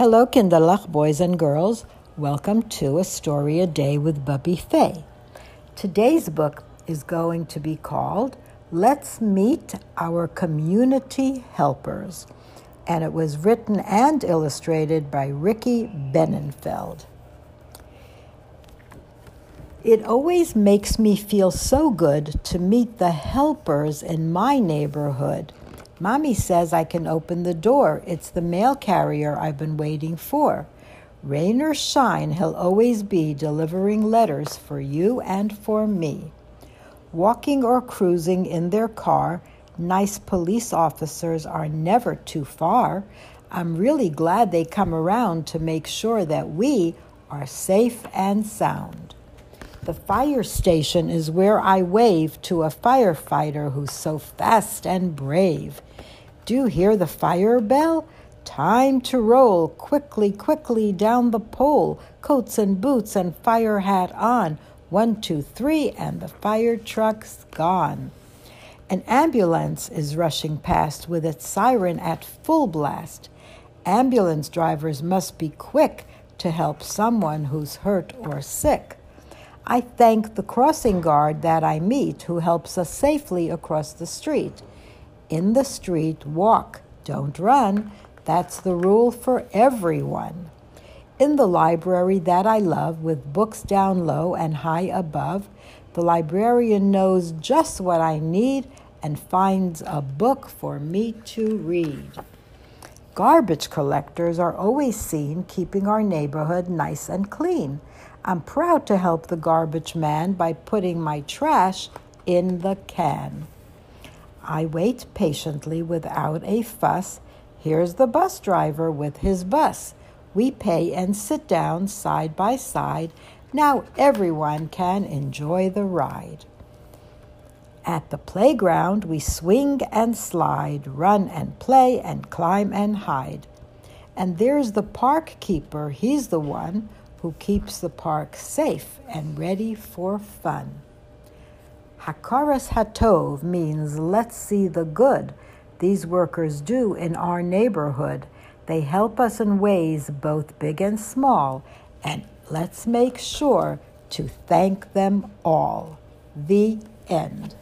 Hello, Kinderlach boys and girls. Welcome to A Story a Day with Bubby Fay. Today's book is going to be called Let's Meet Our Community Helpers, and it was written and illustrated by Rikki Benenfeld. It always makes me feel so good to meet the helpers in my neighborhood. Mommy says I can open the door. It's the mail carrier I've been waiting for. Rain or shine, he'll always be delivering letters for you and for me. Walking or cruising in their car, nice police officers are never too far. I'm really glad they come around to make sure that we are safe and sound. The fire station is where I wave to a firefighter who's so fast and brave. Do you hear the fire bell? Time to roll quickly, quickly down the pole. Coats and boots and fire hat on. One, two, three, and the fire truck's gone. An ambulance is rushing past with its siren at full blast. Ambulance drivers must be quick to help someone who's hurt or sick. I thank the crossing guard that I meet who helps us safely across the street. In the street, walk, don't run. That's the rule for everyone. In the library that I love, with books down low and high above, the librarian knows just what I need and finds a book for me to read. Garbage collectors are always seen keeping our neighborhood nice and clean. I'm proud to help the garbage man by putting my trash in the can. I wait patiently without a fuss. Here's the bus driver with his bus. We pay and sit down side by side. Now everyone can enjoy the ride. At the playground, we swing and slide, run and play, and climb and hide. And there's the park keeper, he's the one who keeps the park safe and ready for fun. Hakoras Hatov means let's see the good these workers do in our neighborhood. They help us in ways both big and small, and let's make sure to thank them all. The end.